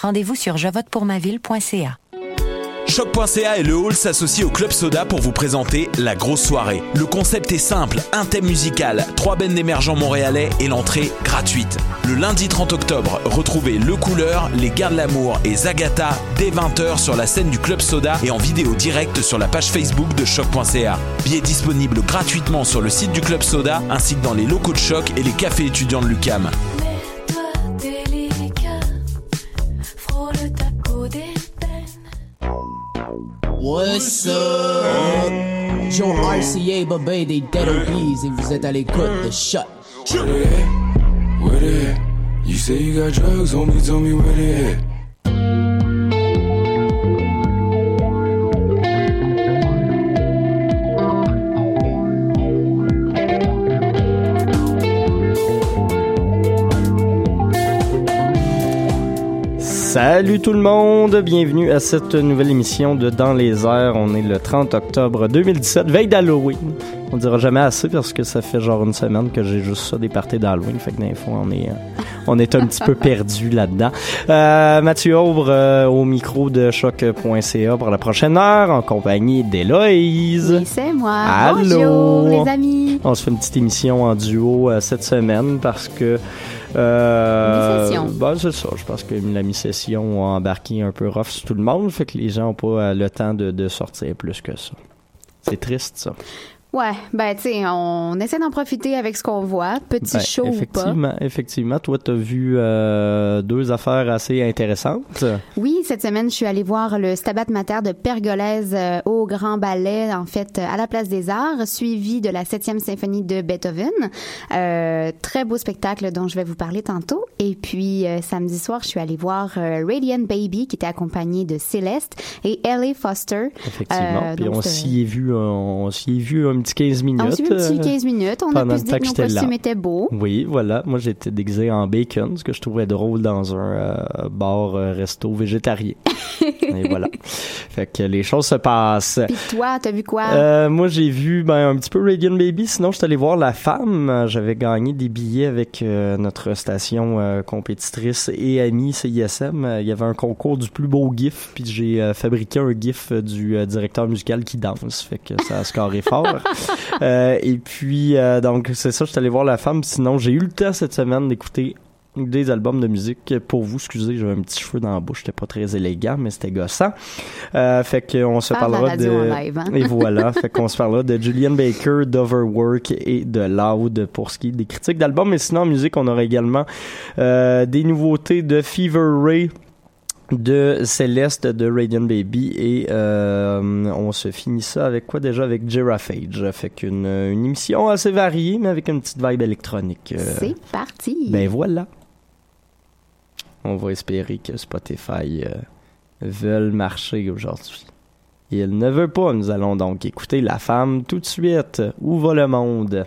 rendez-vous sur jevotepourmaville.ca. Choc.ca et le Hall s'associent au Club Soda pour vous présenter la grosse soirée. Le concept est simple, un thème musical, trois bennes émergents montréalais et l'entrée gratuite. Le lundi 30 octobre, retrouvez Le Couleur, Les Gardes de l'Amour et Zagata dès 20h sur la scène du Club Soda et en vidéo directe sur la page Facebook de Choc.ca. Billets disponibles gratuitement sur le site du Club Soda ainsi que dans les locaux de Choc et les cafés étudiants de l'UCAM. What's up? Joe RCA, Bobé des Dead Obies et vous êtes à l'écoute de Shot. Where at? Where at? You say you got drugs me, tell me where they Salut tout le monde, bienvenue à cette nouvelle émission de Dans les airs. On est le 30 octobre 2017, veille d'Halloween. On dira jamais assez parce que ça fait genre une semaine que j'ai juste ça des parties d'Halloween. Fait que des fois, on est, euh, on est un petit peu perdu là-dedans. Euh, Mathieu Aubre euh, au micro de choc.ca pour la prochaine heure en compagnie d'Héloïse. Oui, c'est moi. Allô. Bonjour, les amis. On se fait une petite émission en duo euh, cette semaine parce que. Euh, Mi-session. ben, c'est ça. Je pense que la mi-session a embarqué un peu rough sur tout le monde. Fait que les gens n'ont pas euh, le temps de, de sortir plus que ça. C'est triste, ça. Ouais, ben, tu sais, on essaie d'en profiter avec ce qu'on voit, petit Ben, show ou pas. effectivement, effectivement. Toi, tu as vu euh, deux affaires assez intéressantes. Oui, cette semaine, je suis allée voir le Stabat Mater de Pergolèse euh, au Grand Ballet, en fait, euh, à la Place des Arts, suivi de la 7e symphonie de Beethoven. Euh, très beau spectacle dont je vais vous parler tantôt. Et puis, samedi soir, je suis allée voir Radiant Baby, qui était accompagné de Céleste et Ellie Foster. Effectivement. Puis on s'y est vu, on s'y est vu un petit 15 minutes. On s'est vu un petit euh, 15 minutes. On a pu se dire que nos costumes étaient beaux. Oui, voilà. Moi, j'étais déguisé en bacon, ce que je trouvais drôle dans un euh, bar euh, resto végétarien. Et voilà. Fait que les choses se passent. Puis toi, t'as vu quoi? Euh, moi, j'ai vu ben, un petit peu Radiant Baby. Sinon, je suis allé voir La Femme. J'avais gagné des billets avec euh, notre station euh, compétitrice et amie CISM. Il y avait un concours du plus beau GIF, puis j'ai euh, fabriqué un GIF du directeur musical qui danse. Fait que ça a scoré fort. Euh, et puis, euh, donc, c'est ça, je suis allé voir La Femme. Sinon, j'ai eu le temps cette semaine d'écouter des albums de musique pour vous. Excusez, j'avais un petit cheveu dans la bouche, c'était pas très élégant, mais c'était gossant. Euh, fait qu'on se parlera de... en live, hein. Et voilà, fait qu'on se parlera de Julian Baker, d'Overwork et de Loud pour ce qui est des critiques d'albums. Mais sinon, en musique, on aura également euh, des nouveautés de Fever Ray de Céleste de Radiant Baby et euh, on se finit ça avec quoi déjà? Avec Giraffage fait qu'une une émission assez variée mais avec une petite vibe électronique C'est parti. ben voilà on va espérer que Spotify euh, veulent marcher aujourd'hui. Il ne veut pas nous allons donc écouter la femme tout de suite. Où va le monde?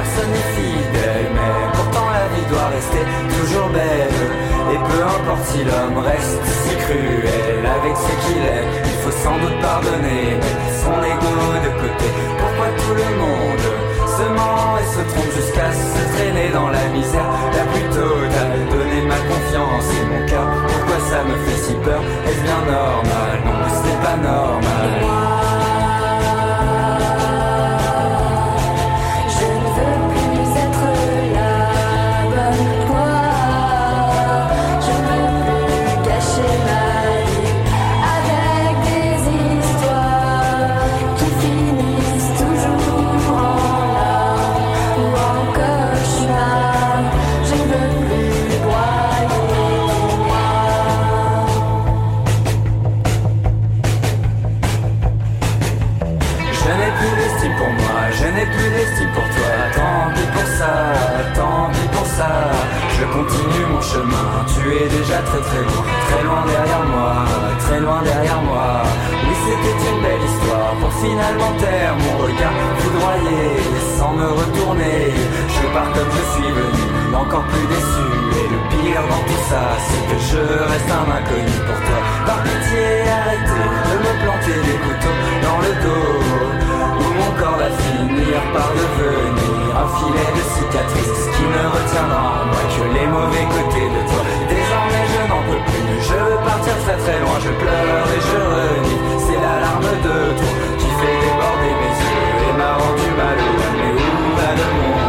Personne n'est fidèle, mais pourtant la vie doit rester toujours belle. Et peu importe si l'homme reste si cruel avec ce qu'il est, il faut sans doute pardonner, son ego de côté. Pourquoi tout le monde se ment et se trompe jusqu'à se traîner dans la misère? La plus totale Donner ma confiance et mon cœur, pourquoi ça me fait si peur? Est-ce bien normal? Non, ce n'est pas normal. Taire mon regard foudroyé, sans me retourner. Je pars comme je suis venu, encore plus déçu. Et le pire dans tout ça, c'est que je reste un inconnu pour toi. Par pitié, arrêtez de me planter des couteaux dans le dos. Où mon corps va finir par devenir un filet de cicatrices qui ne retiendra en moi que les mauvais côtés de toi je n'en peux plus. Je veux partir très très loin, je pleure et je renie. C'est l'alarme de toi qui fait déborder mes yeux et m'a rendu malheureux. Mais où va le monde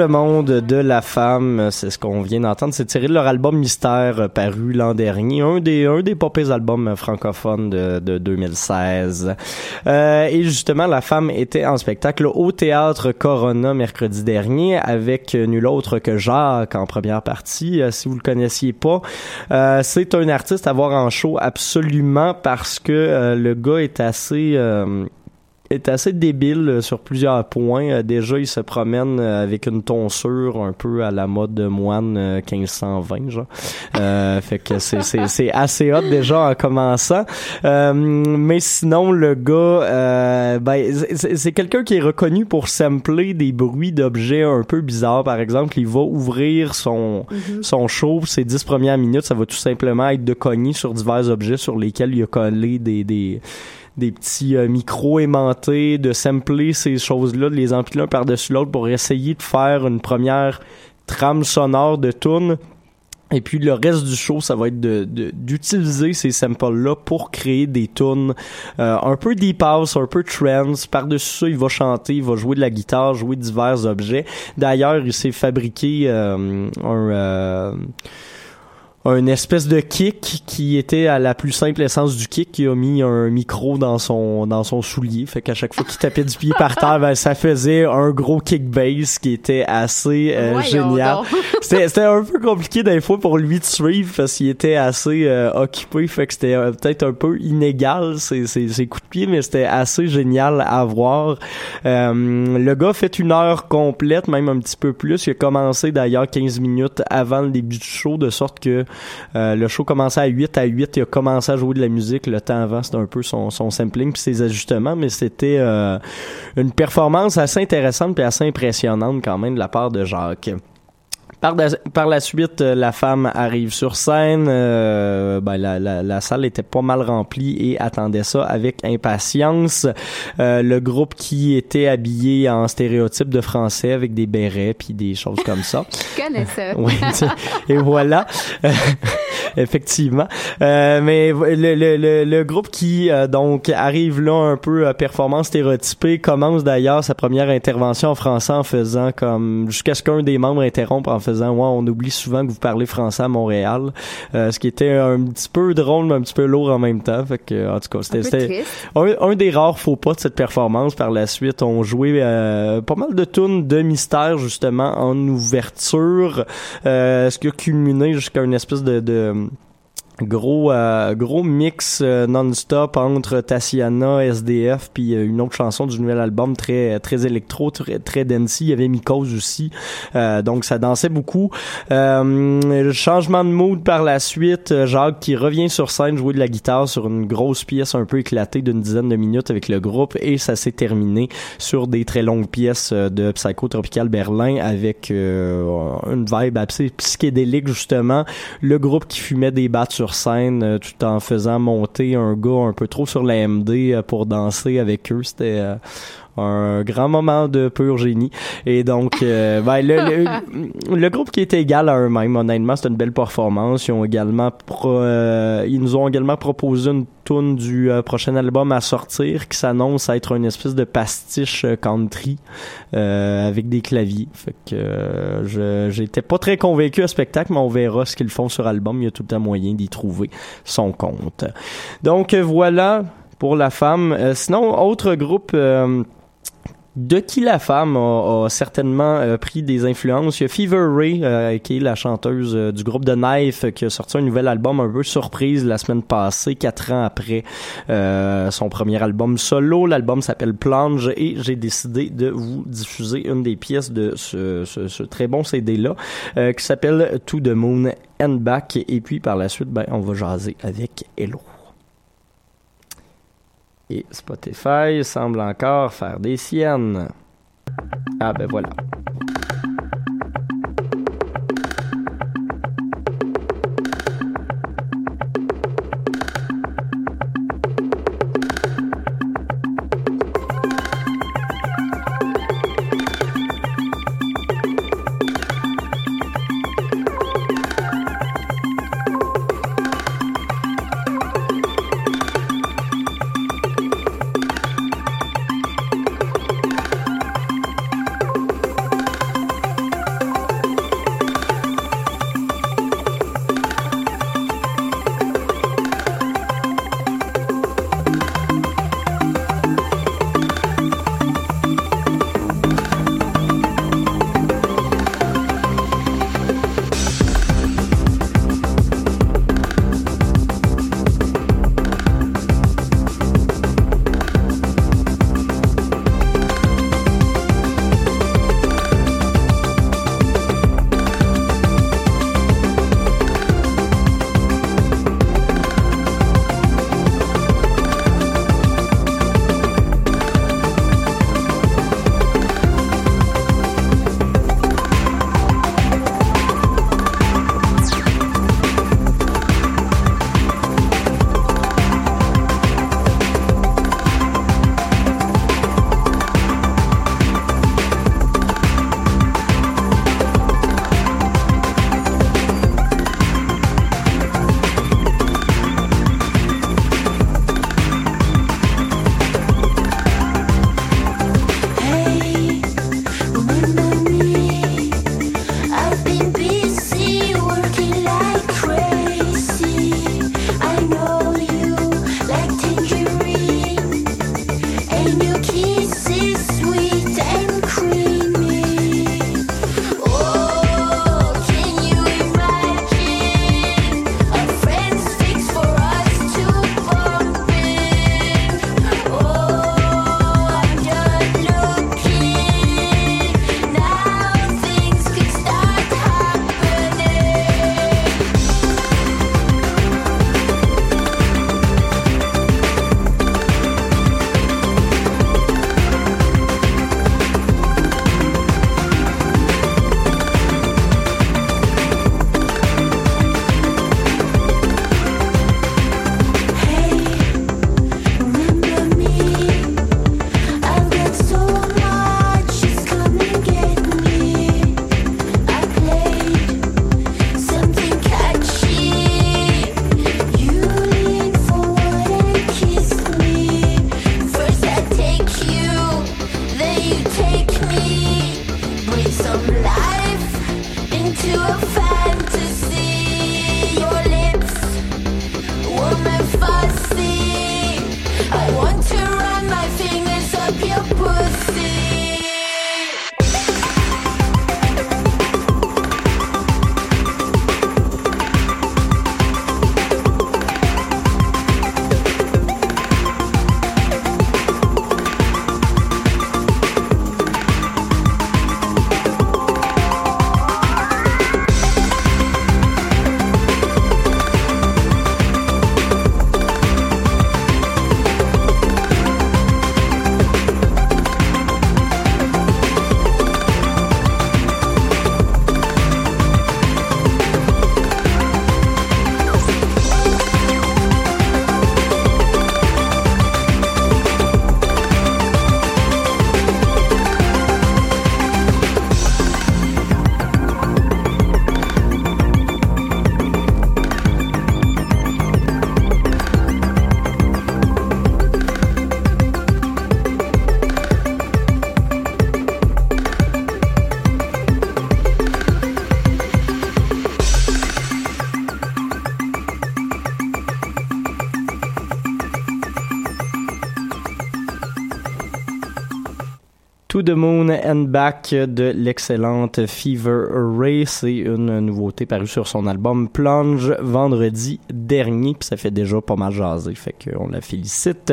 le monde de la femme? C'est ce qu'on vient d'entendre. C'est tiré de leur album Mystère euh, paru l'an dernier. Un des, un des popés albums francophones de, de 2016. Euh, et justement, la femme était en spectacle au théâtre Corona mercredi dernier avec nul autre que Jacques en première partie. Euh, si vous le connaissiez pas, euh, c'est un artiste à voir en show absolument parce que euh, le gars est assez est assez débile euh, sur plusieurs points. Euh, déjà, il se promène euh, avec une tonsure un peu à la mode de moine 1520, genre. Euh, fait que c'est, c'est, c'est assez hot déjà en commençant. Euh, mais sinon, le gars, ben, c'est, c'est quelqu'un qui est reconnu pour sampler des bruits d'objets un peu bizarres. Par exemple, il va ouvrir son, mm-hmm. son show, ses dix premières minutes, ça va tout simplement être de cogner sur divers objets sur lesquels il a collé des, des des petits euh, micros aimantés, de sampler ces choses-là, de les empiler un par-dessus l'autre pour essayer de faire une première trame sonore de tune. Et puis le reste du show, ça va être de, d'utiliser ces samples-là pour créer des tunes euh, un peu deep house, un peu trance. Par-dessus ça, il va chanter, il va jouer de la guitare, jouer divers objets. D'ailleurs, il s'est fabriqué euh, un un espèce de kick qui était à la plus simple essence du kick. Qui a mis un micro dans son dans son soulier. Fait qu'à chaque fois qu'il tapait du pied par terre ben, ça faisait un gros kick bass qui était assez euh, génial. c'était c'était un peu compliqué des fois pour lui de suivre parce qu'il était assez euh, occupé. Fait que c'était euh, peut-être un peu inégal ses, ses, ses, coups de pied mais c'était assez génial à voir. Le gars fait une heure complète même un petit peu plus. Il a commencé d'ailleurs 15 minutes avant le début du show de sorte que euh, le show commençait à 8 à 8. Il a commencé à jouer de la musique le temps avant. C'était un peu son, sampling puis ses ajustements, mais c'était euh, une performance assez intéressante et assez impressionnante quand même de la part de Jacques. Par, par, la suite, euh, la femme arrive sur scène. Euh, ben, la, la, la, salle était pas mal remplie et attendait ça avec impatience. Euh, le groupe qui était habillé en stéréotype de français avec des bérets puis des choses comme ça. Je connais ça. oui, et voilà. Effectivement. Euh, mais le, le, le, groupe qui donc arrive là un peu à performance stéréotypée commence d'ailleurs sa première intervention en français en faisant comme jusqu'à ce qu'un des membres interrompe en faisant ouais, on oublie souvent que vous parlez français à Montréal, euh, ce qui était un petit peu drôle mais un petit peu lourd en même temps. Fait que en tout cas, c'était un, des rares faux pas de cette performance. Par la suite, on jouait euh, pas mal de tunes de mystère justement en ouverture, euh, ce qui a culminé jusqu'à une espèce de, de Um. Gros euh, gros mix euh, non-stop entre Tassiana, SDF puis euh, une autre chanson du nouvel album très très électro, très très il y avait Mikos aussi. donc ça dansait beaucoup. changement de mood par la suite, Jacques qui revient sur scène jouer de la guitare sur une grosse pièce un peu éclatée d'une dizaine de minutes avec le groupe et ça s'est terminé sur des très longues pièces de Psycho Tropical Berlin avec une vibe assez psychédélique justement, le groupe qui fumait des battes sur scène euh, tout en faisant monter un gars un peu trop sur la MD euh, pour danser avec eux. C'était euh, un grand moment de pur génie. Et donc, ben, le, le, groupe qui était égal à eux-mêmes, honnêtement, c'est une belle performance. Ils ont également, ils nous ont également proposé une tune du prochain album à sortir qui s'annonce être une espèce de pastiche country avec des claviers. Fait que je j'étais pas très convaincu à spectacle, mais on verra ce qu'ils font sur album. Il y a tout le temps moyen d'y trouver son compte. Donc voilà pour la femme. sinon, autre groupe de qui la femme a, certainement euh, pris des influences. Il y a Fever Ray, euh, qui est la chanteuse euh, du groupe de Knife, qui a sorti un nouvel album un peu surprise la semaine passée, quatre ans après son premier album solo. L'album s'appelle Plunge et j'ai décidé de vous diffuser une des pièces de ce, ce, ce très bon CD-là, qui s'appelle To the Moon and Back. Et puis par la suite, ben, on va jaser avec Hello. Et Spotify semble encore faire des siennes. Ah ben voilà. The Moon and Back de l'excellente Fever Ray. C'est une nouveauté parue sur son album Plunge vendredi dernier. Puis ça fait déjà pas mal jaser. Fait qu'on la félicite.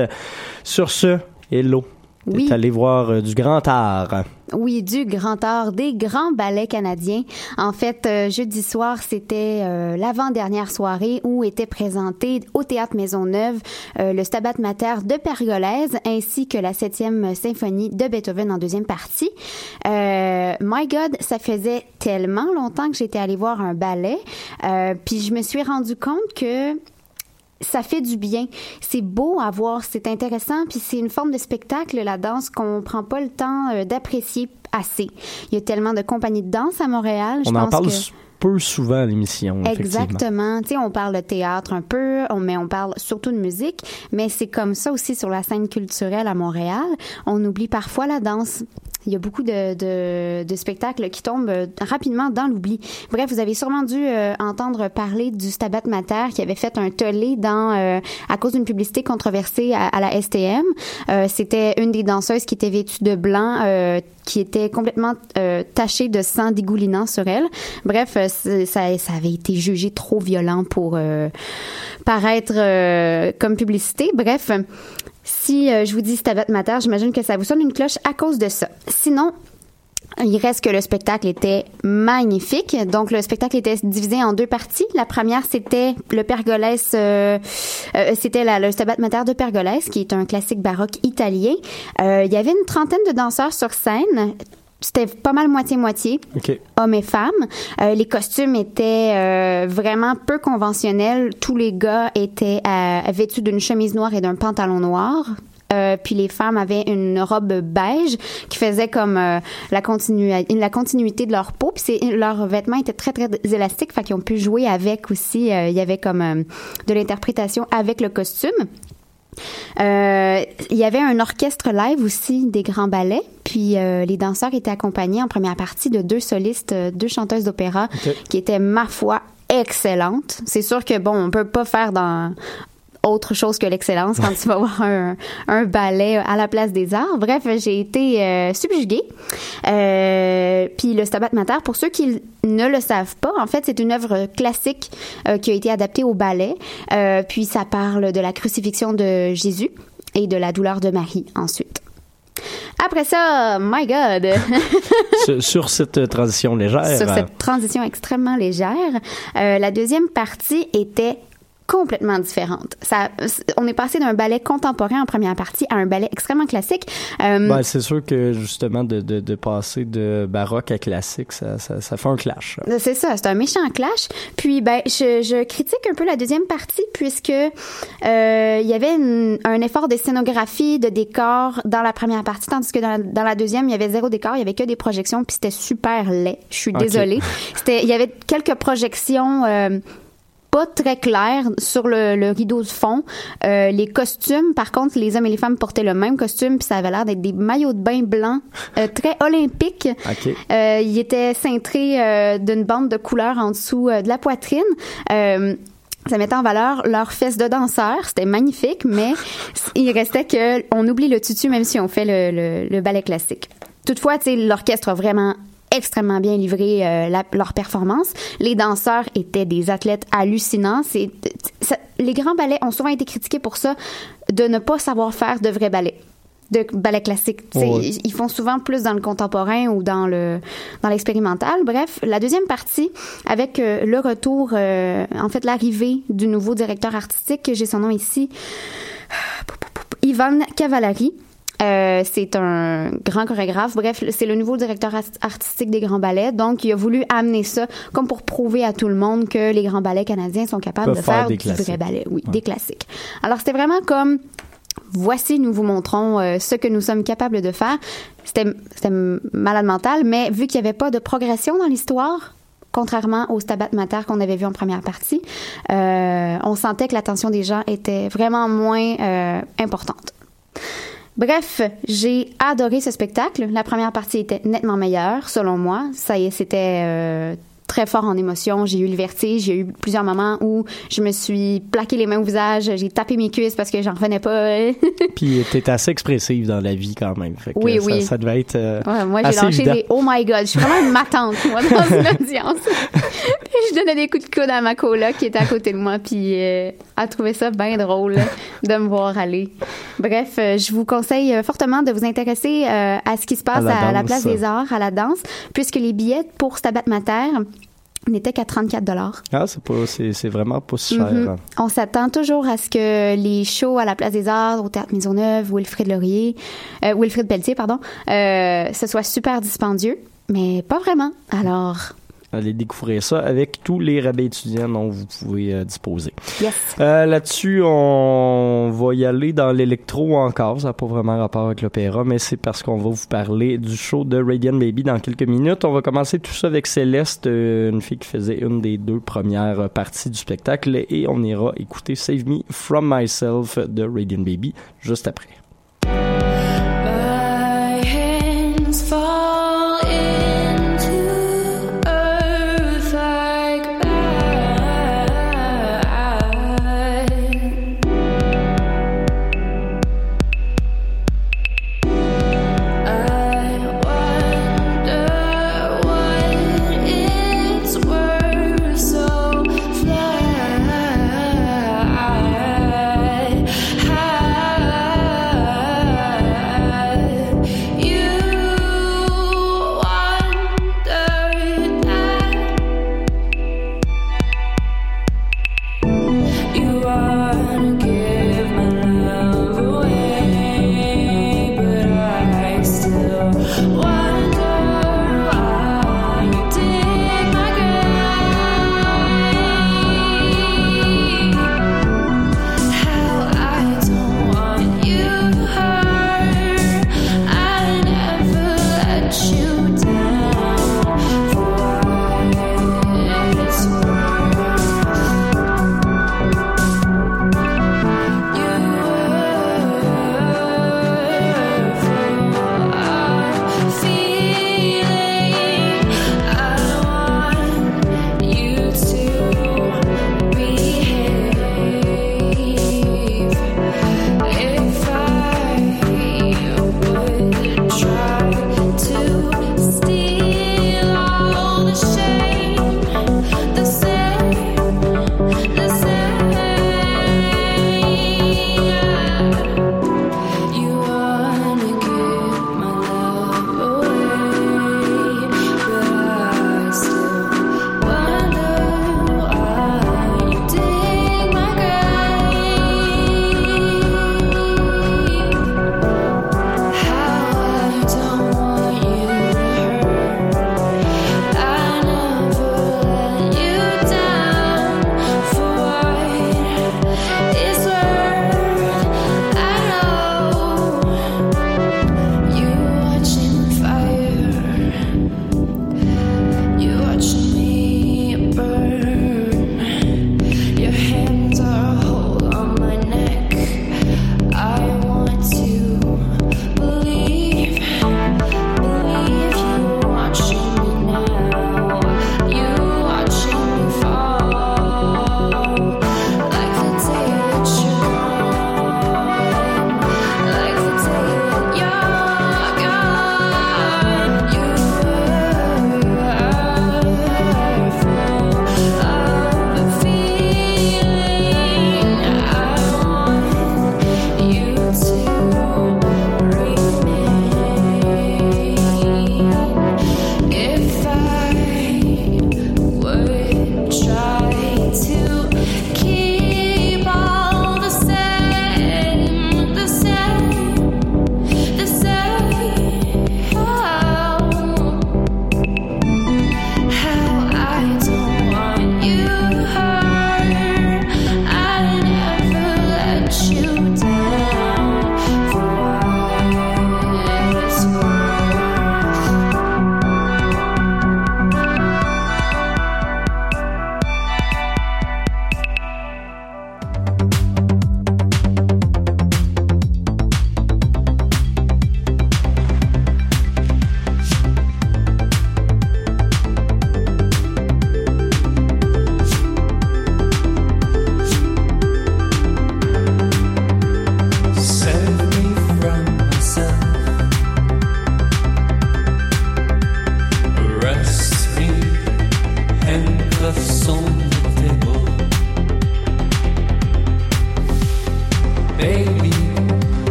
Sur ce, hello. Oui. T'es allé voir euh, du grand art. Oui, du grand art, des grands ballets canadiens. En fait, euh, jeudi soir, c'était euh, l'avant-dernière soirée où était présenté au Théâtre Maisonneuve euh, le Stabat Mater de Pergolèse ainsi que la septième symphonie de Beethoven en deuxième partie. My God, ça faisait tellement longtemps que j'étais allée voir un ballet, puis je me suis rendu compte que ça fait du bien. C'est beau à voir, c'est intéressant, puis c'est une forme de spectacle, la danse, qu'on prend pas le temps euh, d'apprécier assez. Il y a tellement de compagnies de danse à Montréal. je On en pense parle que... peu souvent à l'émission. Exactement. Tu sais, on parle de théâtre un peu, on, mais on parle surtout de musique, mais c'est comme ça aussi sur la scène culturelle à Montréal. On oublie parfois la danse. Il y a beaucoup de, de, de spectacles qui tombent euh, rapidement dans l'oubli. Bref, vous avez sûrement dû euh, entendre parler du Stabat Mater qui avait fait un tollé dans euh, à cause d'une publicité controversée à, la STM. Euh, C'était une des danseuses qui était vêtue de blanc, euh, qui était complètement euh, tachée de sang dégoulinant sur elle. Bref, ça, ça avait été jugé trop violent pour paraître comme publicité. Bref, si euh, je vous dis Stabat Mater, j'imagine que ça vous sonne une cloche à cause de ça. Sinon, il reste que le spectacle était magnifique. Donc, le spectacle était divisé en deux parties. La première, c'était le Pergolès, euh, euh, c'était le Stabat Mater de Pergolès, qui est un classique baroque italien. Il y avait une trentaine de danseurs sur scène. C'était pas mal moitié-moitié hommes et femmes. Euh, les costumes étaient euh, vraiment peu conventionnels. Tous les gars étaient euh, vêtus d'une chemise noire et d'un pantalon noir. Puis les femmes avaient une robe beige qui faisait comme la, continu- la continuité de leur peau. Puis leurs vêtements étaient très, très élastiques, fait qu'ils ont pu jouer avec aussi. Il y avait comme de l'interprétation avec le costume. Euh, il y avait un orchestre live aussi des grands ballets, puis euh, les danseurs étaient accompagnés en première partie de deux solistes, euh, deux chanteuses d'opéra qui étaient ma foi excellentes. C'est sûr que bon, on peut pas faire dans autre chose que l'excellence quand tu vas voir un, un ballet à la place des arts. Bref, j'ai été euh, subjuguée. Euh, puis le Stabat Mater, pour ceux qui ne le savent pas, en fait, c'est une œuvre classique euh, qui a été adaptée au ballet. Puis ça parle de la crucifixion de Jésus et de la douleur de Marie ensuite. Après ça, my God! sur, sur cette transition légère. sur cette transition extrêmement légère. La deuxième partie était complètement différente. Ça, on est passé d'un ballet contemporain en première partie à un ballet extrêmement classique. Euh, Ben, c'est sûr que justement de, de, de passer de baroque à classique, ça, ça, ça fait un clash. C'est ça, c'est un méchant clash. Puis ben, je, je critique un peu la deuxième partie puisque euh, il y avait une- un effort de scénographie, de décor dans la première partie, tandis que dans la, dans la deuxième, il y avait zéro décor, il y avait que des projections, puis c'était super laid. Je suis désolée. C'était, il y avait quelques projections. euh, pas très clair sur le, le rideau de fond. Euh, les costumes, par contre, les hommes et les femmes portaient le même costume, puis ça avait l'air d'être des maillots de bain blancs, euh, très olympiques. OK. Euh, il était cintré euh, d'une bande de couleur en dessous de la poitrine. Ça mettait en valeur leurs fesses de danseurs. C'était magnifique, mais il restait que on oublie le tutu même si on fait le, le- le ballet classique. Toutefois, l'orchestre a vraiment extrêmement bien livré euh, la- leur performance. Les danseurs étaient des athlètes hallucinants. C'est, les grands ballets ont souvent été critiqués pour ça, de ne pas savoir faire de vrais ballets de ballet classique. Ils font souvent plus dans le contemporain ou dans le dans l'expérimental. Bref, la deuxième partie avec euh, le retour, euh, en fait l'arrivée du nouveau directeur artistique, j'ai son nom ici, Ivan Cavallari. Euh, c'est un grand chorégraphe. Bref, c'est le nouveau directeur art- artistique des grands ballets. Donc, il a voulu amener ça comme pour prouver à tout le monde que les grands ballets canadiens sont capables de faire faire, des du vrai classiques. ballet. Oui, des classiques. Alors, c'était vraiment comme voici, nous vous montrons euh, ce que nous sommes capables de faire. C'était c'était malade mental, mais vu qu'il n'y avait pas de progression dans l'histoire, contrairement au Stabat Mater qu'on avait vu en première partie, euh, on sentait que l'attention des gens était vraiment moins euh, importante. Bref, j'ai adoré ce spectacle. La première partie était nettement meilleure, selon moi. Ça y est, c'était euh, très fort en émotion. J'ai eu le vertige. A eu plusieurs moments où je me suis plaqué les mains au visage. J'ai tapé mes cuisses parce que j'en revenais pas. Puis t'es assez expressive dans la vie quand même. Fait que Oui, ça, oui. Ça devait être euh, Ouais, moi, j'ai évident. des Oh my God. Je suis vraiment une matante, moi, dans une audience. Je donnais des coups de coude à ma coloc qui était à côté de moi, puis euh, elle trouvait ça bien drôle de me voir aller. Bref, euh, je vous conseille euh, fortement de vous intéresser euh, à ce qui se passe À à la la, place des arts, à la danse, puisque les billets pour Stabat Mater n'étaient qu'à 34 dollars. Ah, c'est vraiment pas si cher. Mhm. hein. On s'attend toujours à ce que les shows à la Place des Arts, au Théâtre Maisonneuve, Wilfrid Laurier, euh, Wilfrid Pelletier, pardon, euh, ce soit super dispendieux, mais pas vraiment. Alors, Allez découvrir ça avec tous les rabais étudiants dont vous pouvez euh, disposer. yes. Euh, là-dessus, on va y aller dans l'électro encore. Ça n'a pas vraiment rapport avec l'opéra, mais c'est parce qu'on va vous parler du show de Radiant Baby dans quelques minutes. On va commencer tout ça avec Céleste, euh, une fille qui faisait une des deux premières parties du spectacle, et on ira écouter Save Me From Myself de Radiant Baby juste après.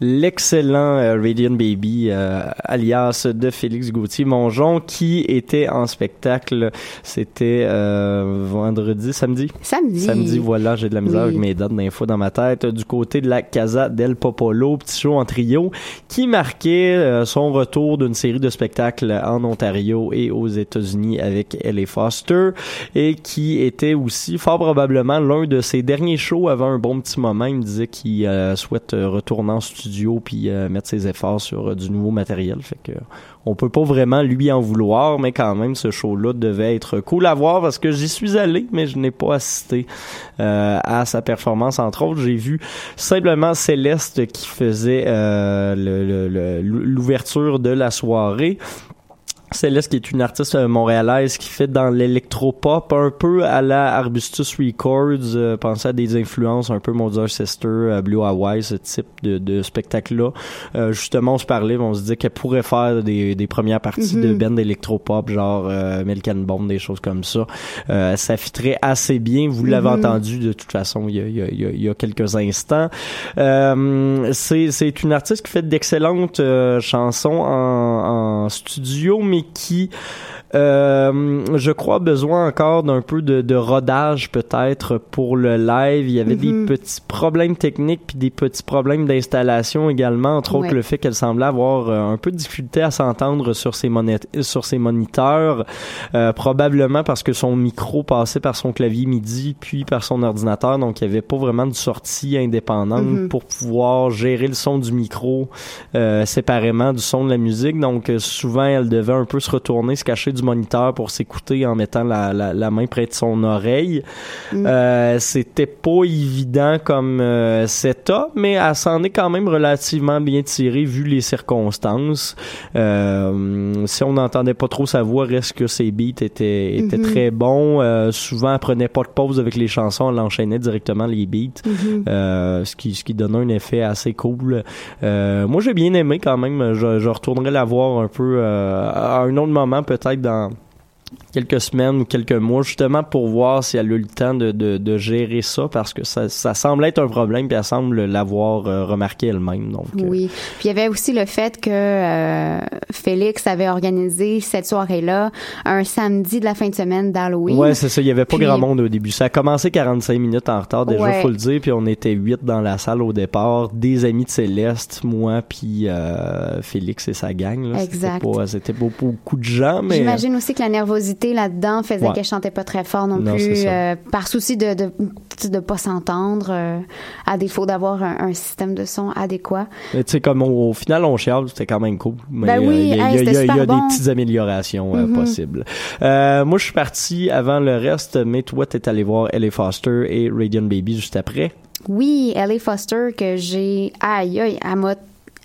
L'excellent euh, Radiant Baby, euh, alias de Félix Gauthier Mongeon, qui était en spectacle. C'était euh, vendredi, samedi? Samedi. Samedi, voilà, j'ai de la misère Oui. avec mes dates d'infos dans ma tête. Du côté de la Casa del Popolo, petit show en trio, qui marquait euh, son retour d'une série de spectacles en Ontario et aux États-Unis avec Ellie Foster, et qui était aussi fort probablement l'un de ses derniers shows avant un bon petit moment. Il me disait qu'il euh, souhaite retourner en studio puis euh, mettre ses efforts sur euh, du nouveau matériel. Fait que on peut pas vraiment lui en vouloir, mais quand même ce show-là devait être cool à voir parce que j'y suis allé, mais je n'ai pas assisté euh, à sa performance. Entre autres, j'ai vu simplement Céleste qui faisait l'ouverture de la soirée. Céleste qui est une artiste euh, montréalaise qui fait dans l'électropop un peu à la Arbustus Records, euh, pensez à des influences un peu Mother Sister, euh, Blue Hawaii, ce type de, de spectacle-là. Euh, justement, on se parlait, on se disait qu'elle pourrait faire des, des premières parties de band d'électropop, genre euh, Milk and Bomb, des choses comme ça. Euh, ça fitterait assez bien. Vous l'avez Mhm. entendu de toute façon il y a, il y a- il y a- quelques instants. Euh, c'est c'est une artiste qui fait d'excellentes euh, chansons en, en studio, mais qui je crois besoin encore d'un peu de, de rodage peut-être pour le live. Il y avait des petits problèmes techniques puis des petits problèmes d'installation également, entre autres le fait qu'elle semblait avoir euh, un peu de difficulté à s'entendre sur ses monet- sur ses moniteurs, euh, probablement parce que son micro passait par son clavier MIDI puis par son ordinateur, donc il n'y avait pas vraiment de sortie indépendante Mhm. pour pouvoir gérer le son du micro euh, séparément du son de la musique. Donc euh, souvent elle devait un peu se retourner, se cacher du moniteur pour s'écouter en mettant la, la, la main près de son oreille. Mm. Euh, C'était pas évident comme euh, setup, mais elle s'en est quand même relativement bien tirée vu les circonstances. Euh, si on n'entendait pas trop sa voix, reste que ses beats étaient, étaient Mhm. très bons. Euh, souvent, elle prenait pas de pause avec les chansons, elle enchaînait directement les beats, Mhm. euh, ce qui ce qui donnait un effet assez cool. Moi, j'ai bien aimé quand même. Je, je retournerai la voir un peu à un autre moment, peut-être dans quelques semaines ou quelques mois justement pour voir si elle a eu le temps de, de, de gérer ça parce que ça, ça semble être un problème puis elle semble l'avoir euh, remarqué elle-même donc euh, Oui. Puis il y avait aussi le fait que euh, Félix avait organisé cette soirée-là un samedi de la fin de semaine d'Halloween. Ouais, c'est ça. Il y avait pas Puis- grand monde au début. Ça a commencé 45 minutes en retard, déjà, Ouais. faut le dire. Puis on était huit dans la salle au départ. Des amis de Céleste, moi, puis euh, Félix et sa gang. là. C'était Exact. pas- C'était pas beaucoup de gens, mais... J'imagine aussi que la nervosité là-dedans faisait Ouais. qu'elle chantait pas très fort non, plus, euh, par souci de de, de pas s'entendre, euh, à défaut d'avoir un, un système de son adéquat. Mais tu sais, comme au, au final, on chiale, c'était quand même cool. Mais Ben oui, euh, il y a, hey, y a- y a- y des petites améliorations Mhm. possibles. Moi, je suis parti avant le reste, mais toi, t'es allé voir Ellie Foster et Radiant Baby juste après. Oui, Ellie Foster que j'ai aïe aïe, elle m'a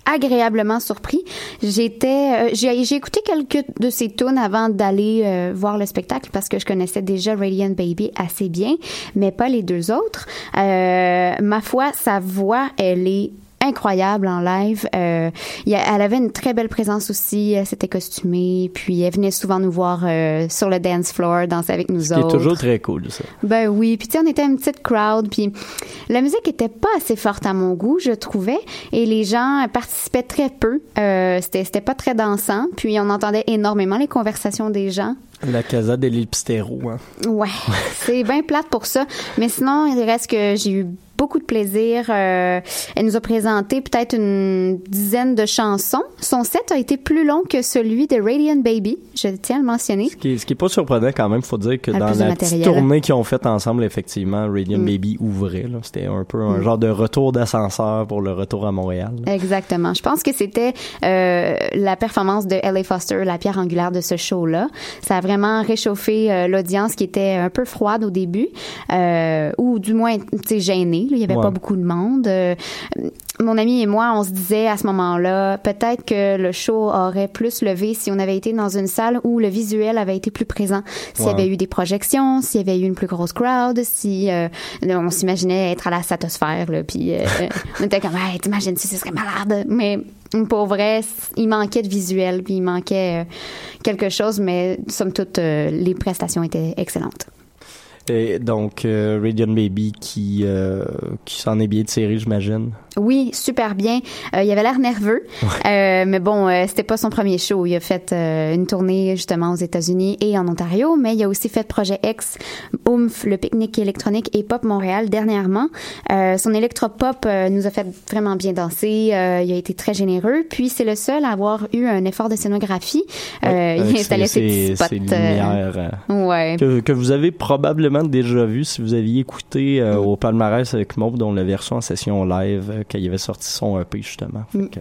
agréablement surpris. J'étais, euh, j'ai écouté quelques de ses tunes avant d'aller euh, voir le spectacle parce que je connaissais déjà Radiant Baby assez bien, mais pas les deux autres. Euh, ma foi, sa voix, elle est incroyable en live. Euh, il y a- elle avait une très belle présence aussi. Elle s'était costumée, puis elle venait souvent nous voir euh, sur le dance floor, danser avec nous Ce autres. toujours très cool, ça. Ben oui, puis tu sais, on était une petite crowd, puis la musique était pas assez forte à mon goût, je trouvais, et les gens participaient très peu. Euh, c'était pas très dansant, puis on entendait énormément les conversations des gens. La Casa del Lipstero, hein. Ouais, c'est bien plate pour ça, mais sinon il reste que j'ai eu beaucoup de plaisir. Euh, elle nous a présenté peut-être une dizaine de chansons. Son set a été plus long que celui de Radiant Baby, je tiens à le mentionner. Ce qui, est, ce qui est pas surprenant quand même, faut dire que dans la petite tournée qu'ils ont faite ensemble, effectivement, Radiant Mm. Baby ouvrait. C'était un peu un Mm. genre de retour d'ascenseur pour le retour à Montréal. Exactement. Je pense que c'était euh, la performance de Ellie Foster, la pierre angulaire de ce show-là. Ça a vraiment réchauffé euh, l'audience qui était un peu froide au début, euh, ou du moins, tu sais, gênée. là. Il y avait Ouais. pas beaucoup de monde. Mon ami et moi, on se disait à ce moment-là, peut-être que le show aurait plus levé si on avait été dans une salle où le visuel avait été plus présent. S'il y avait eu des projections, s'il y avait eu une plus grosse crowd, si euh, on s'imaginait être à la stratosphère, là, puis euh, on était comme, hey, t'imagines si ce serait malade. Mais pour vrai, il manquait de visuel, puis il manquait euh, quelque chose, mais somme toute, euh, les prestations étaient excellentes. Et donc, euh, Radiant Baby qui, euh, qui s'en est bien tiré, j'imagine. Oui, super bien. Euh, il avait l'air nerveux, Euh, mais bon, euh, c'était pas son premier show. Il a fait euh, une tournée justement aux États-Unis et en Ontario, mais il a aussi fait Projet X, Oomph, le pique-nique électronique et Pop Montréal dernièrement. Euh, son électropop euh, nous a fait vraiment bien danser. Euh, il a été très généreux. Puis c'est le seul à avoir eu un effort de scénographie. Euh, Ouais, il avec installait ses petits spots. lumières, ouais. que, que vous avez probablement déjà vu si vous aviez écouté euh, Mm. au palmarès avec Maud, dont la version en session live, euh, quand il avait sorti son EP, justement. Mm. que-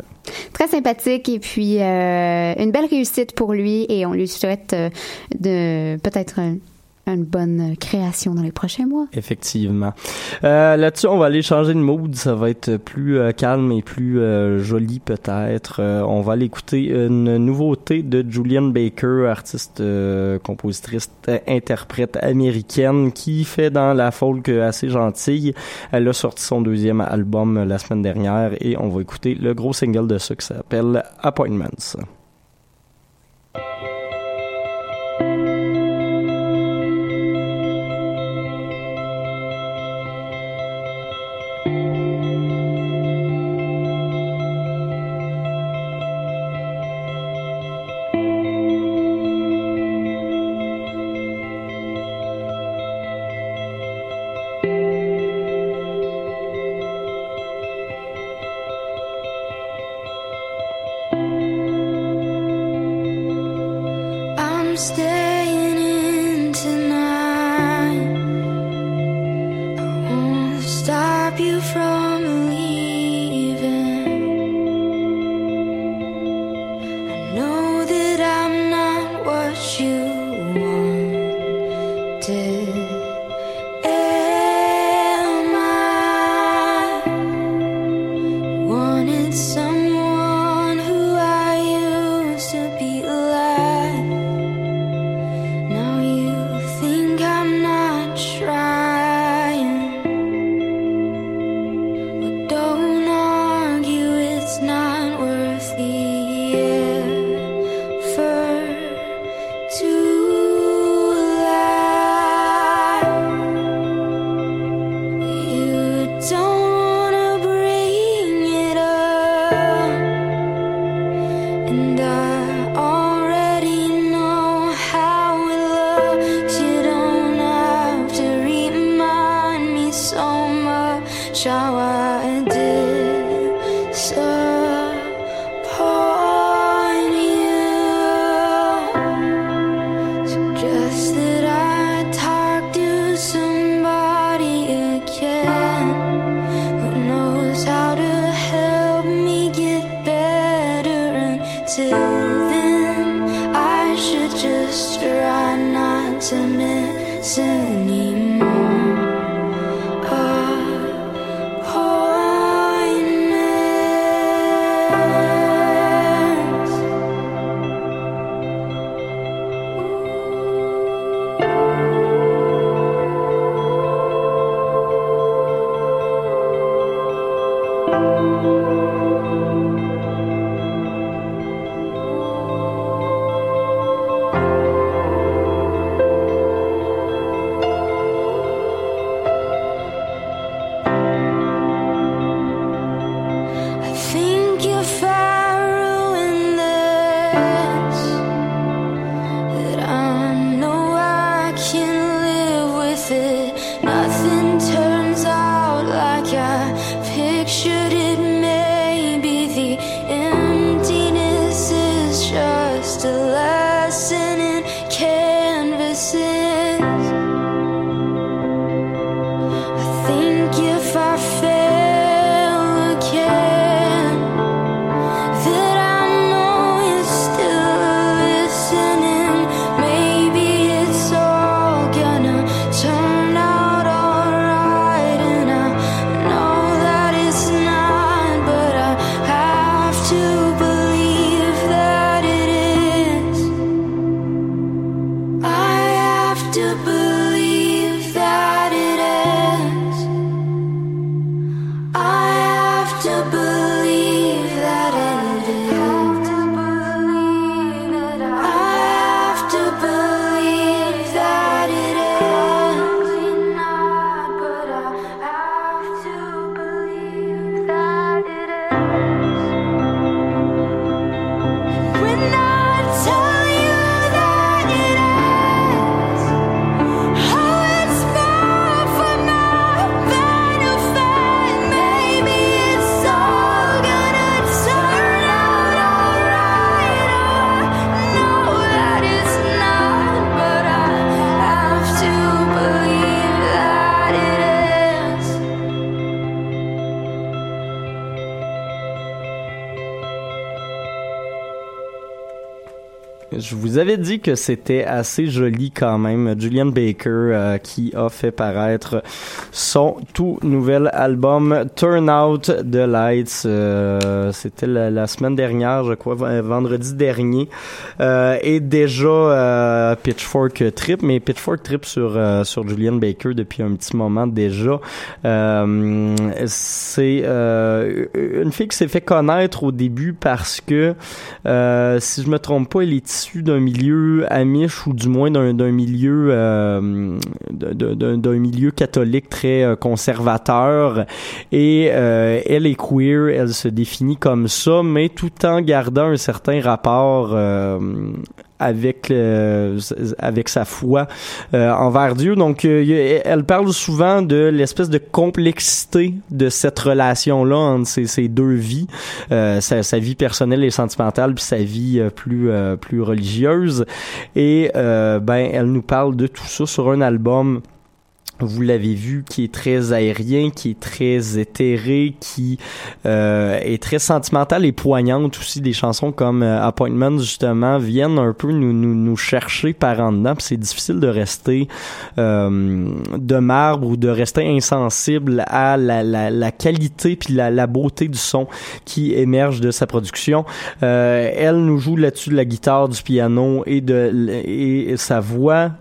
Très sympathique et puis euh, une belle réussite pour lui et on lui souhaite de peut-être une bonne création dans les prochains mois. Effectivement. Euh, Là-dessus, on va aller changer de mood. Ça va être plus euh, calme et plus euh, joli peut-être. Euh, on va aller écouter une nouveauté de Julian Baker, artiste, compositrice, interprète américaine qui fait dans la folk assez gentille. Elle a sorti son deuxième album la semaine dernière et on va écouter le gros single de ça qui s'appelle Appointments. Vous avais dit que c'était assez joli quand même. Julian Baker euh, qui a fait paraître son tout nouvel album Turn Out the Lights. Euh, c'était la, semaine dernière, je crois, vendredi dernier. Euh, et déjà euh, Pitchfork trip, mais Pitchfork trip sur sur Julian Baker depuis un petit moment déjà. C'est une fille qui s'est fait connaître au début parce que si je me trompe pas, elle est issue d'un milieu amish ou du moins d'un milieu d'un milieu catholique très euh, conservateur et euh, elle est queer, elle se définit comme ça, mais tout en gardant un certain rapport euh, avec sa foi envers Dieu. Donc, elle parle souvent de l'espèce de complexité de cette relation-là entre ces, deux vies, sa, vie personnelle et sentimentale, puis sa vie plus plus religieuse. Et ben, elle nous parle de tout ça sur un album vous l'avez vu, qui est très aérien, qui est très éthéré, qui euh, est très sentimental et poignante aussi. Des chansons comme euh, Appointments, justement, viennent un peu nous, nous, nous chercher par en dedans. C'est difficile de rester euh, de marbre ou de rester insensible à la, la, la qualité puis la, la beauté du son qui émerge de sa production. Euh, elle nous joue là-dessus de la guitare, du piano et de et sa voix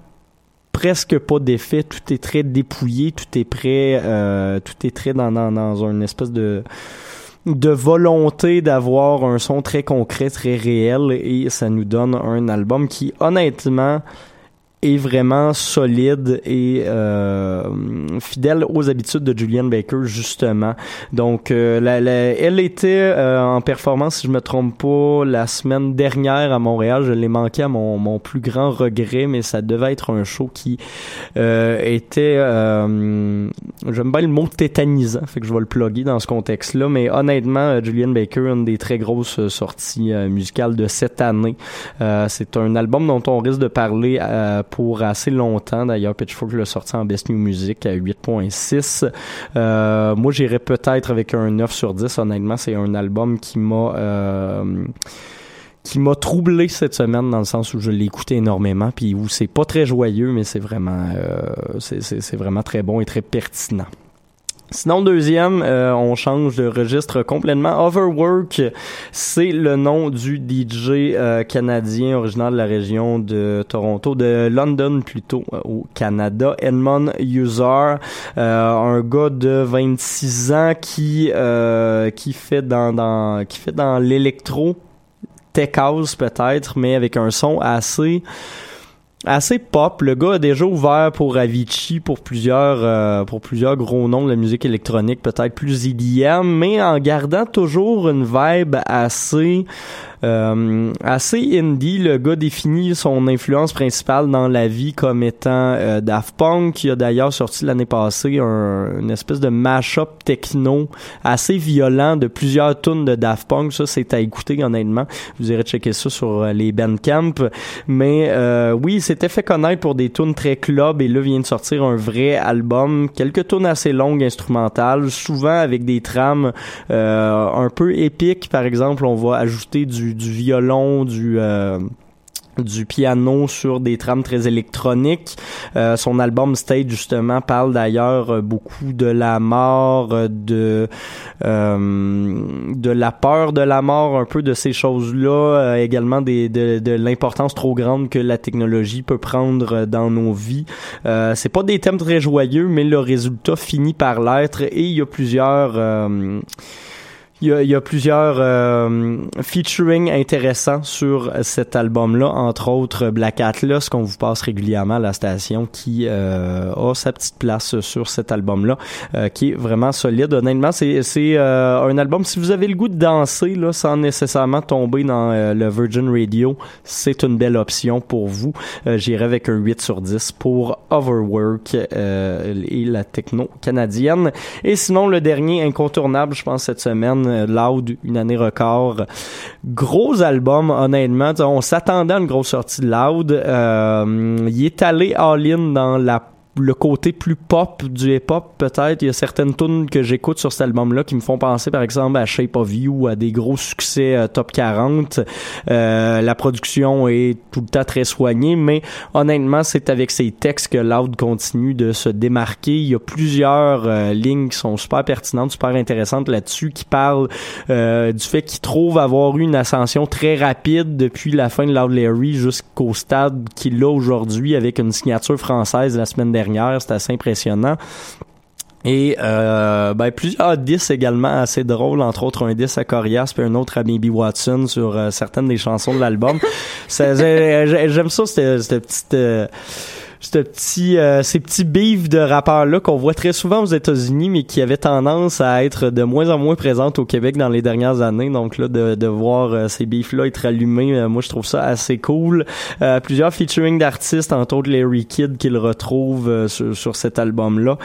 presque pas d'effet, tout est très dépouillé, tout est prêt, euh, tout est très dans, dans, dans une espèce de de volonté d'avoir un son très concret, très réel. Et ça nous donne un album qui honnêtement est vraiment solide et euh, fidèle aux habitudes de Julian Baker justement. Donc euh, elle était euh, en performance si je me trompe pas la semaine dernière à Montréal. Je l'ai manqué à mon, mon plus grand regret, mais ça devait être un show qui était j'aime bien le mot tétanisant, fait que je vais le plugger dans ce contexte-là. Mais honnêtement, Julian Baker, une des très grosses sorties musicales de cette année. C'est un album dont on risque de parler pour assez longtemps. D'ailleurs, Pitchfork l'a sorti en Best New Music à 8.6. Euh, moi, j'irais peut-être avec un 9 sur 10. Honnêtement, c'est un album qui m'a... euh, qui m'a troublé cette semaine dans le sens où je l'ai écouté énormément puis où c'est pas très joyeux mais c'est vraiment euh, c'est- vraiment très bon et très pertinent. Sinon, deuxième, euh, on change de registre complètement. Overwork, c'est le nom du DJ euh, canadien originaire de la région de Toronto, de London plutôt, euh, au Canada. Edmond User, euh, un gars de 26 ans qui euh, qui fait dans, dans qui fait dans l'électro tech house peut-être, mais avec un son assez assez pop. Le gars a déjà ouvert pour Avicii, pour plusieurs euh, pour plusieurs gros noms de la musique électronique, peut-être plus EDM, mais en gardant toujours une vibe assez euh, assez indie. Le gars définit son influence principale dans la vie comme étant euh, Daft Punk, qui a d'ailleurs sorti l'année passée un, une espèce de mash-up techno assez violent de plusieurs tunes de Daft Punk. Ça, c'est à écouter honnêtement. Vous irez checker ça sur euh, les Bandcamp. Mais euh, oui, il s'était fait connaître pour des tunes très club et là vient de sortir un vrai album. Quelques tunes assez longues instrumentales, souvent avec des trames un peu épiques. Par exemple, on va ajouter du, du violon, du... euh, du piano sur des trames très électroniques. Euh, son album Stage justement parle d'ailleurs euh, beaucoup de la mort, de de la peur de la mort, un peu de ces choses-là, également de, de l'importance trop grande que la technologie peut prendre dans nos vies. C'est pas des thèmes très joyeux, mais le résultat finit par l'être et il y a plusieurs il y a, il y a plusieurs euh, featuring intéressants sur cet album-là, entre autres Black Atlas qu'on vous passe régulièrement à la station, qui euh, a sa petite place sur cet album-là, euh, qui est vraiment solide. Honnêtement, c'est euh, un album. Si vous avez le goût de danser là, sans nécessairement tomber dans euh, le Virgin Radio, c'est une belle option pour vous. Euh, J'irai avec un 8 sur 10 pour Overwork et la techno canadienne. Et sinon, le dernier incontournable, je pense, cette semaine, euh, Loud, une année record. Gros album, honnêtement. On s'attendait à une grosse sortie de Loud. Euh, il est allé all-in dans la le côté plus pop du hip-hop, peut-être. Il y a certaines tunes que j'écoute sur cet album-là qui me font penser, par exemple, à Shape of You ou à des gros succès euh, top 40. Euh, la production est tout le temps très soignée, mais honnêtement, c'est avec ces textes que Loud continue de se démarquer. Il y a plusieurs euh, lignes qui sont super pertinentes, super intéressantes là-dessus, qui parlent du fait qu'il trouve avoir eu une ascension très rapide depuis la fin de Loud Larry jusqu'au stade qu'il a aujourd'hui avec une signature française la semaine dernière c'est assez impressionnant. Et euh, ben, plusieurs disques également assez drôles, entre autres un disque à Corias puis un autre à Baby Watson sur euh, certaines des chansons de l'album. J'aime ça, cette, cette petite... Euh, ce petit, euh, ces petits beefs de rappeurs-là qu'on voit très souvent aux États-Unis, mais qui avaient tendance à être de moins en moins présentes au Québec dans les dernières années. Donc là, de, de voir euh, ces beefs-là être allumés, euh, moi je trouve ça assez cool. plusieurs featuring d'artistes, entre autres Larry Kidd, qu'il retrouve sur, sur cet album-là.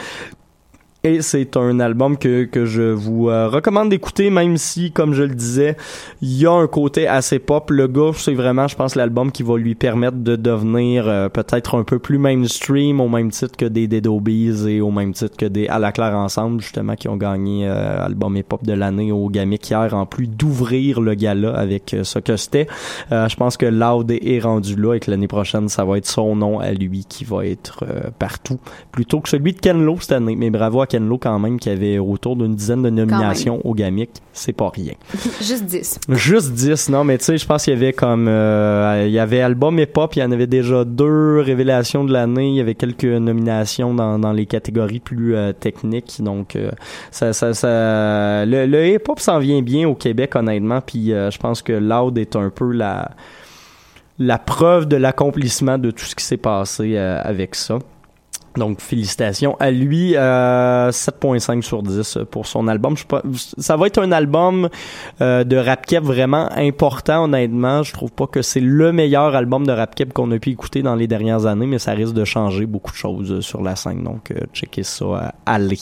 Et c'est un album que, que je vous euh, recommande d'écouter, même si, comme je le disais, il y a un côté assez pop. Le gars, c'est vraiment, je pense, l'album qui va lui permettre de devenir euh, peut-être un peu plus mainstream, au même titre que des Dead Obies et au même titre que des À la Claire Ensemble, justement, qui ont gagné euh, album hip-hop de l'année au Gamic hier, en plus d'ouvrir le gala avec ce que c'était. je pense que Loud est rendu là et que l'année prochaine, ça va être son nom à lui qui va être partout, plutôt que celui de Ken Lo cette année. Mais bravo à Quand même qui avait autour d'une dizaine de nominations au Gamic, c'est pas rien. Juste 10. Juste 10, non, mais tu sais, je pense qu'il y avait comme euh, il y avait album et pop, il y en avait déjà deux révélations de l'année, il y avait quelques nominations dans, dans les catégories plus euh, techniques, donc euh, ça, ça, ça le, le hip-hop s'en vient bien au Québec honnêtement, puis je pense que Loud est un peu la la preuve de l'accomplissement de tout ce qui s'est passé avec ça. Donc, félicitations à lui. Euh, 7.5 sur 10 pour son album. Je pas, ça va être un album euh, de rap vraiment important, honnêtement. Je trouve pas que c'est le meilleur album de rap qu'on a pu écouter dans les dernières années, mais ça risque de changer beaucoup de choses sur la scène. Donc, euh, checkez ça, euh, allez.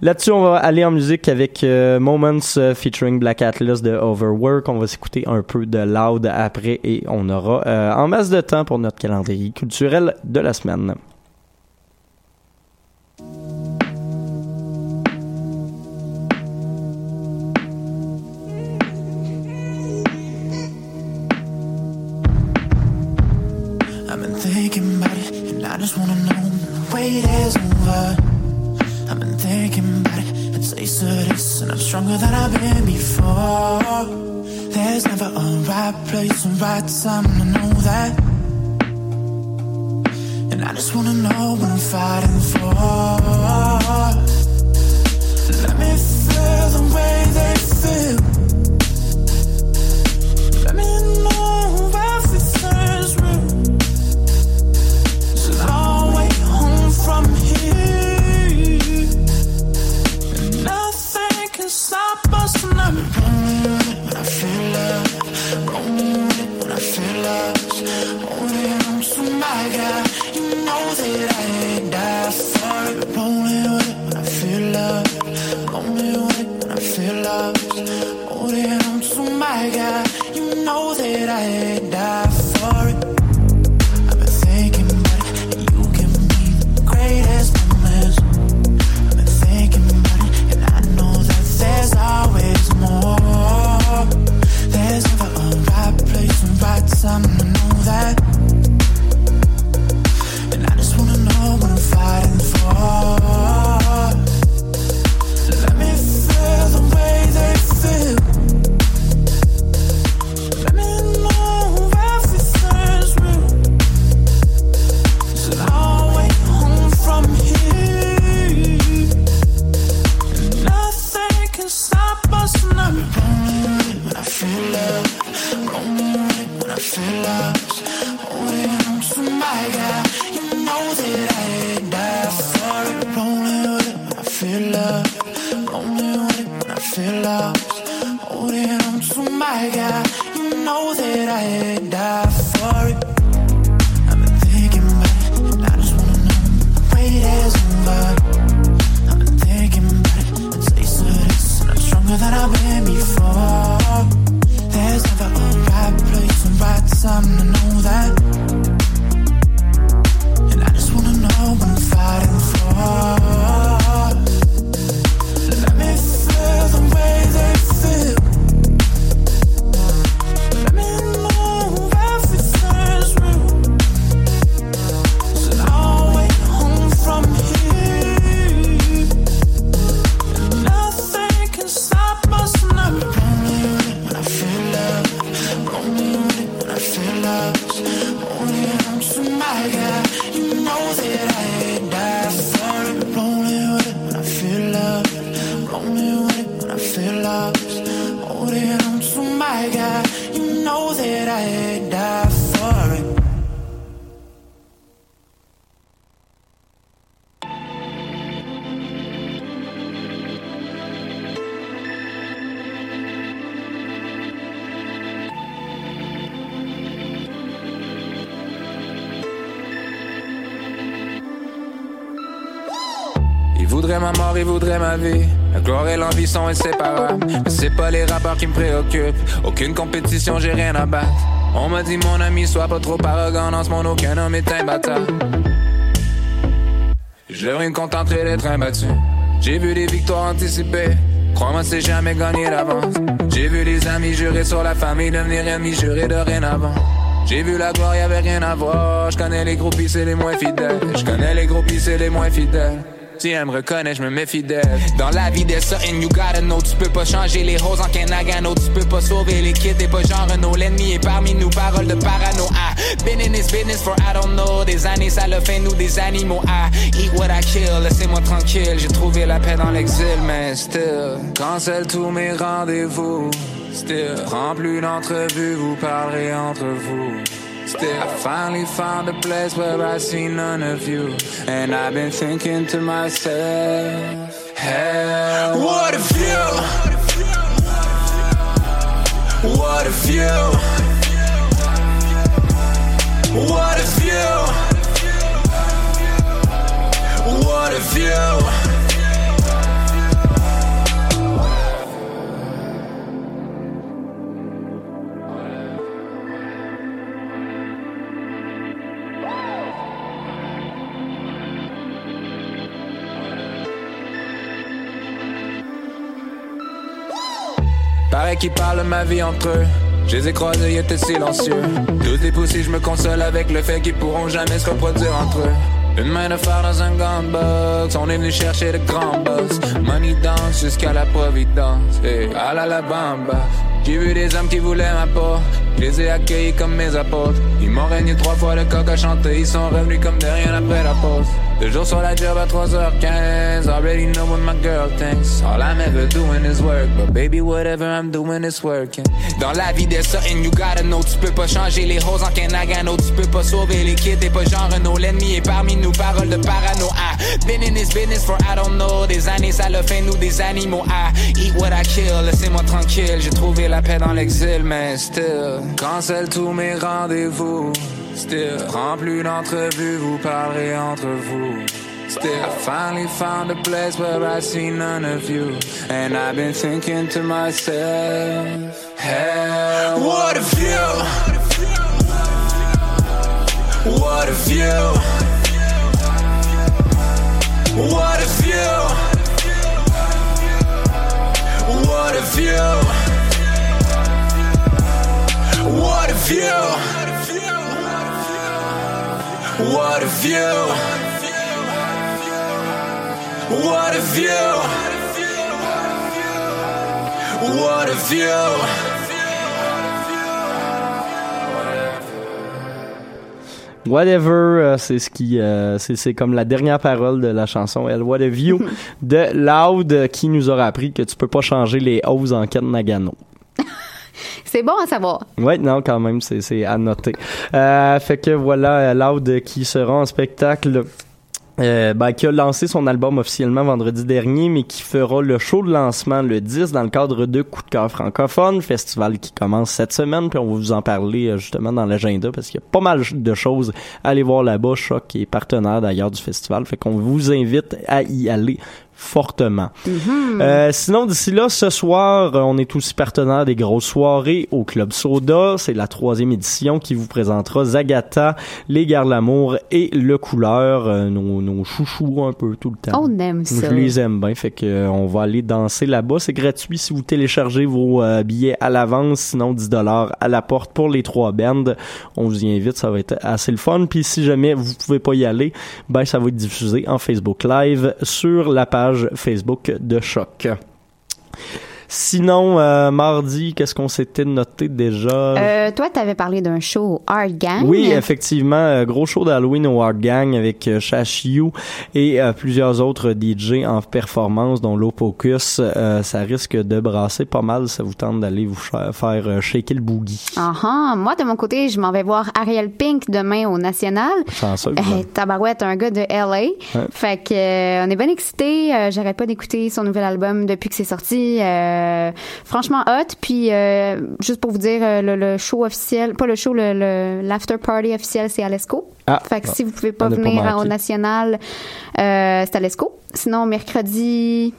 Là-dessus, on va aller en musique avec euh, Moments featuring Black Atlas de Overwork. On va s'écouter un peu de Loud après et on aura en masse de temps pour notre calendrier culturel de la semaine. Wait is over. I've been thinking about it, a taste of this, and I'm stronger than I've been before. There's never a right place or right time, I know that. And I just wanna know what I'm fighting for. L'envie sont inséparables. Mais c'est pas les rappeurs qui me préoccupent. Aucune compétition, j'ai rien à battre. On m'a dit, mon ami, sois pas trop arrogant. Dans ce monde, aucun homme est imbattable. Je devrais me contenter d'être imbattu. J'ai vu des victoires anticipées. Crois-moi, c'est jamais gagné d'avance. J'ai vu des amis jurer sur la famille, devenir ennemis, jurer de rien avant. J'ai vu la gloire, y'avait rien à voir. Je connais les groupies, c'est les moins fidèles. Je connais les groupies, c'est les moins fidèles. Si elle me reconnaît, je me méfie d'elle. Dans la vie des something you gotta know. Tu peux pas changer les roses en Kenagano. Tu peux pas sauver les kids, t'es pas genre Renault. L'ennemi est parmi nous, parole de parano. Ah, been in this business for I don't know. Des années, ça le fait nous des animaux. Ah, eat what I kill, laissez-moi tranquille. J'ai trouvé la paix dans l'exil, mais still. Cancel tous mes rendez-vous. Still, prends plus d'entrevues, vous parlerez entre vous. Still, I finally found a place where I see none of you. And I've been thinking to myself, hell, What if you? What if you? What if you? What if you? Qu'ils parlent ma vie entre eux. Je les ai croisés, ils étaient silencieux. Tous des poussés, je me console avec le fait qu'ils pourront jamais se reproduire entre eux. Une main de fer dans un gun box, on est venu chercher de grands boss. Money dance jusqu'à la providence, et à la la bamba. J'ai vu des hommes qui voulaient ma peau, je les ai accueillis comme mes apôtres. Ils m'ont régné trois fois le coq à chanter, ils sont revenus comme de rien après la pause. Deux jours sur la job à 3h15, already know what my girl thinks. All I'm ever doing is work, but baby, whatever I'm doing is working. Dans la vie des something you gotta know, tu peux pas changer les roses en Kenagano, tu peux pas sauver les kids, t'es pas genre Renault, l'ennemi est parmi nous, parole de parano. Ah, been in this business for I don't know, des années, ça le fait nous des animaux. Ah, eat what I kill, laissez-moi tranquille, j'ai trouvé la paix dans l'exil, mais still, cancel tous mes rendez-vous. Still, prends plus d'entrevues, vous parlerez entre vous. Still, I finally found a place where I see none of you. And I've been thinking to myself, hell, What if you? What if you? What if you? What if you? What if you? What if you? What if you? What if you? Whatever, euh, c'est ce qui, euh, c'est comme la dernière parole de la chanson Elle What Have You de Loud euh, qui nous aura appris que tu peux pas changer les hausses en Ken Nagano. C'est bon à savoir. Ouais, non, quand même, c'est à noter. Euh, fait que voilà, Loud qui sera en spectacle. Euh, ben, qui a lancé son album officiellement vendredi dernier, mais qui fera le show de lancement le 10 dans le cadre de Coup de cœur francophone, festival qui commence cette semaine, puis on va vous en parler euh, justement dans l'agenda parce qu'il y a pas mal de choses à aller voir là-bas. Choc est partenaire d'ailleurs du festival, fait qu'on vous invite à y aller fortement. Euh, sinon, d'ici là, ce soir, euh, on est aussi partenaire des grosses soirées au Club Soda. C'est la troisième édition qui vous présentera Zagata, Les Gardes l'amour et Le Couleur, euh, nos, nos chouchous un peu tout le temps. On aime ça. Je les aime bien, fait que euh, on va aller danser là-bas. C'est gratuit si vous téléchargez vos billets à l'avance, sinon 10 dollars à la porte pour les trois bands. On vous y invite, ça va être assez le fun. Puis si jamais vous pouvez pas y aller, ben ça va être diffusé en Facebook Live sur la page Facebook de Choc. Sinon, euh, mardi, qu'est-ce qu'on s'était noté déjà? Euh, toi, t'avais parlé d'un show au Art Gang. Oui, effectivement, euh, gros show d'Halloween au Art Gang avec euh, Shash You et euh, plusieurs autres DJ en performance, dont Lopocus. Euh, ça risque de brasser pas mal. Ça vous tente d'aller vous faire shaker le boogie. Ah ah. Moi, de mon côté, je m'en vais voir Ariel Pink demain au National. Chanceuse. Euh, Tabarouette, un gars de LA. Fait que on est bien excités. J'arrête pas d'écouter son nouvel album depuis que c'est sorti. Euh, franchement hot. Puis euh, juste pour vous dire, euh, le, le show officiel, pas le show, le l'after party officiel, c'est à l'Esco. Ah, fait que si vous pouvez pas venir au National, euh, c'est à l'Esco. Sinon mercredi,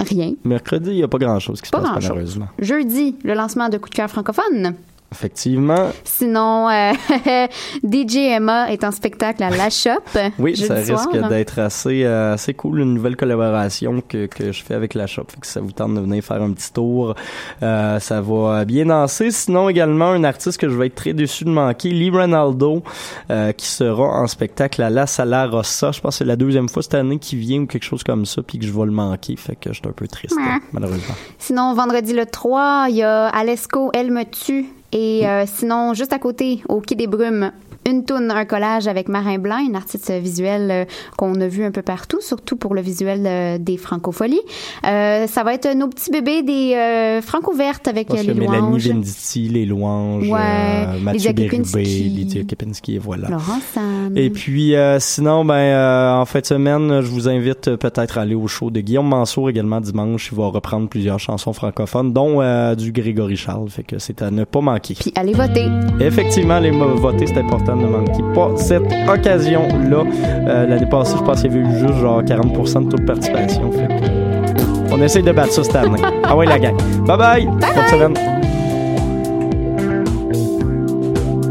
rien. Mercredi, il n'y a pas grand-chose qui se Pas passe, malheureusement. Jeudi, le lancement de Coup de cœur francophone. Effectivement. Sinon, euh, DJ Emma est en spectacle à La Shop. Oui, ça risque d'être assez, euh, assez cool, une nouvelle collaboration que, que je fais avec la shop. Fait que ça vous tente de venir faire un petit tour, euh, ça va bien danser. Sinon, également, un artiste que je vais être très déçu de manquer, Lee Ronaldo, euh, qui sera en spectacle à La Sala Rossa. Je pense que c'est la deuxième fois cette année qu'il vient ou quelque chose comme ça, puis que je vais le manquer. Fait que je suis un peu triste, Ouais. malheureusement. Sinon, vendredi le 3, il y a Alesco, Elle me tue. Et euh, sinon, juste à côté, au Quai des Brumes, une toune, un collage avec Marin Blanc, une artiste visuelle euh, qu'on a vu un peu partout, surtout pour le visuel des Francopholies. Euh, ça va être nos petits bébés des euh, Franco vertes avec Parce les Mélanie louanges. Venditti, les louanges, Ouais, euh, Mathieu Lydia Bérubé, Kepinski. Lydia Kepinski, et voilà. Laurent Sam. Et puis euh, sinon, ben en fin de semaine, je vous invite peut-être à aller au show de Guillaume Mansour également dimanche. Il va reprendre plusieurs chansons francophones, dont du Grégory Charles. Fait que c'est à ne pas manquer. Puis allez voter. Effectivement, les mo- voter, c'est important ne manquer pas cette occasion-là. Euh, L'année passée, je pense qu'il y avait eu juste genre 40% de taux de participation. Fait que, on essaye de battre ça cette année. Ah ouais, la gang. Bye bye! Bonne semaine.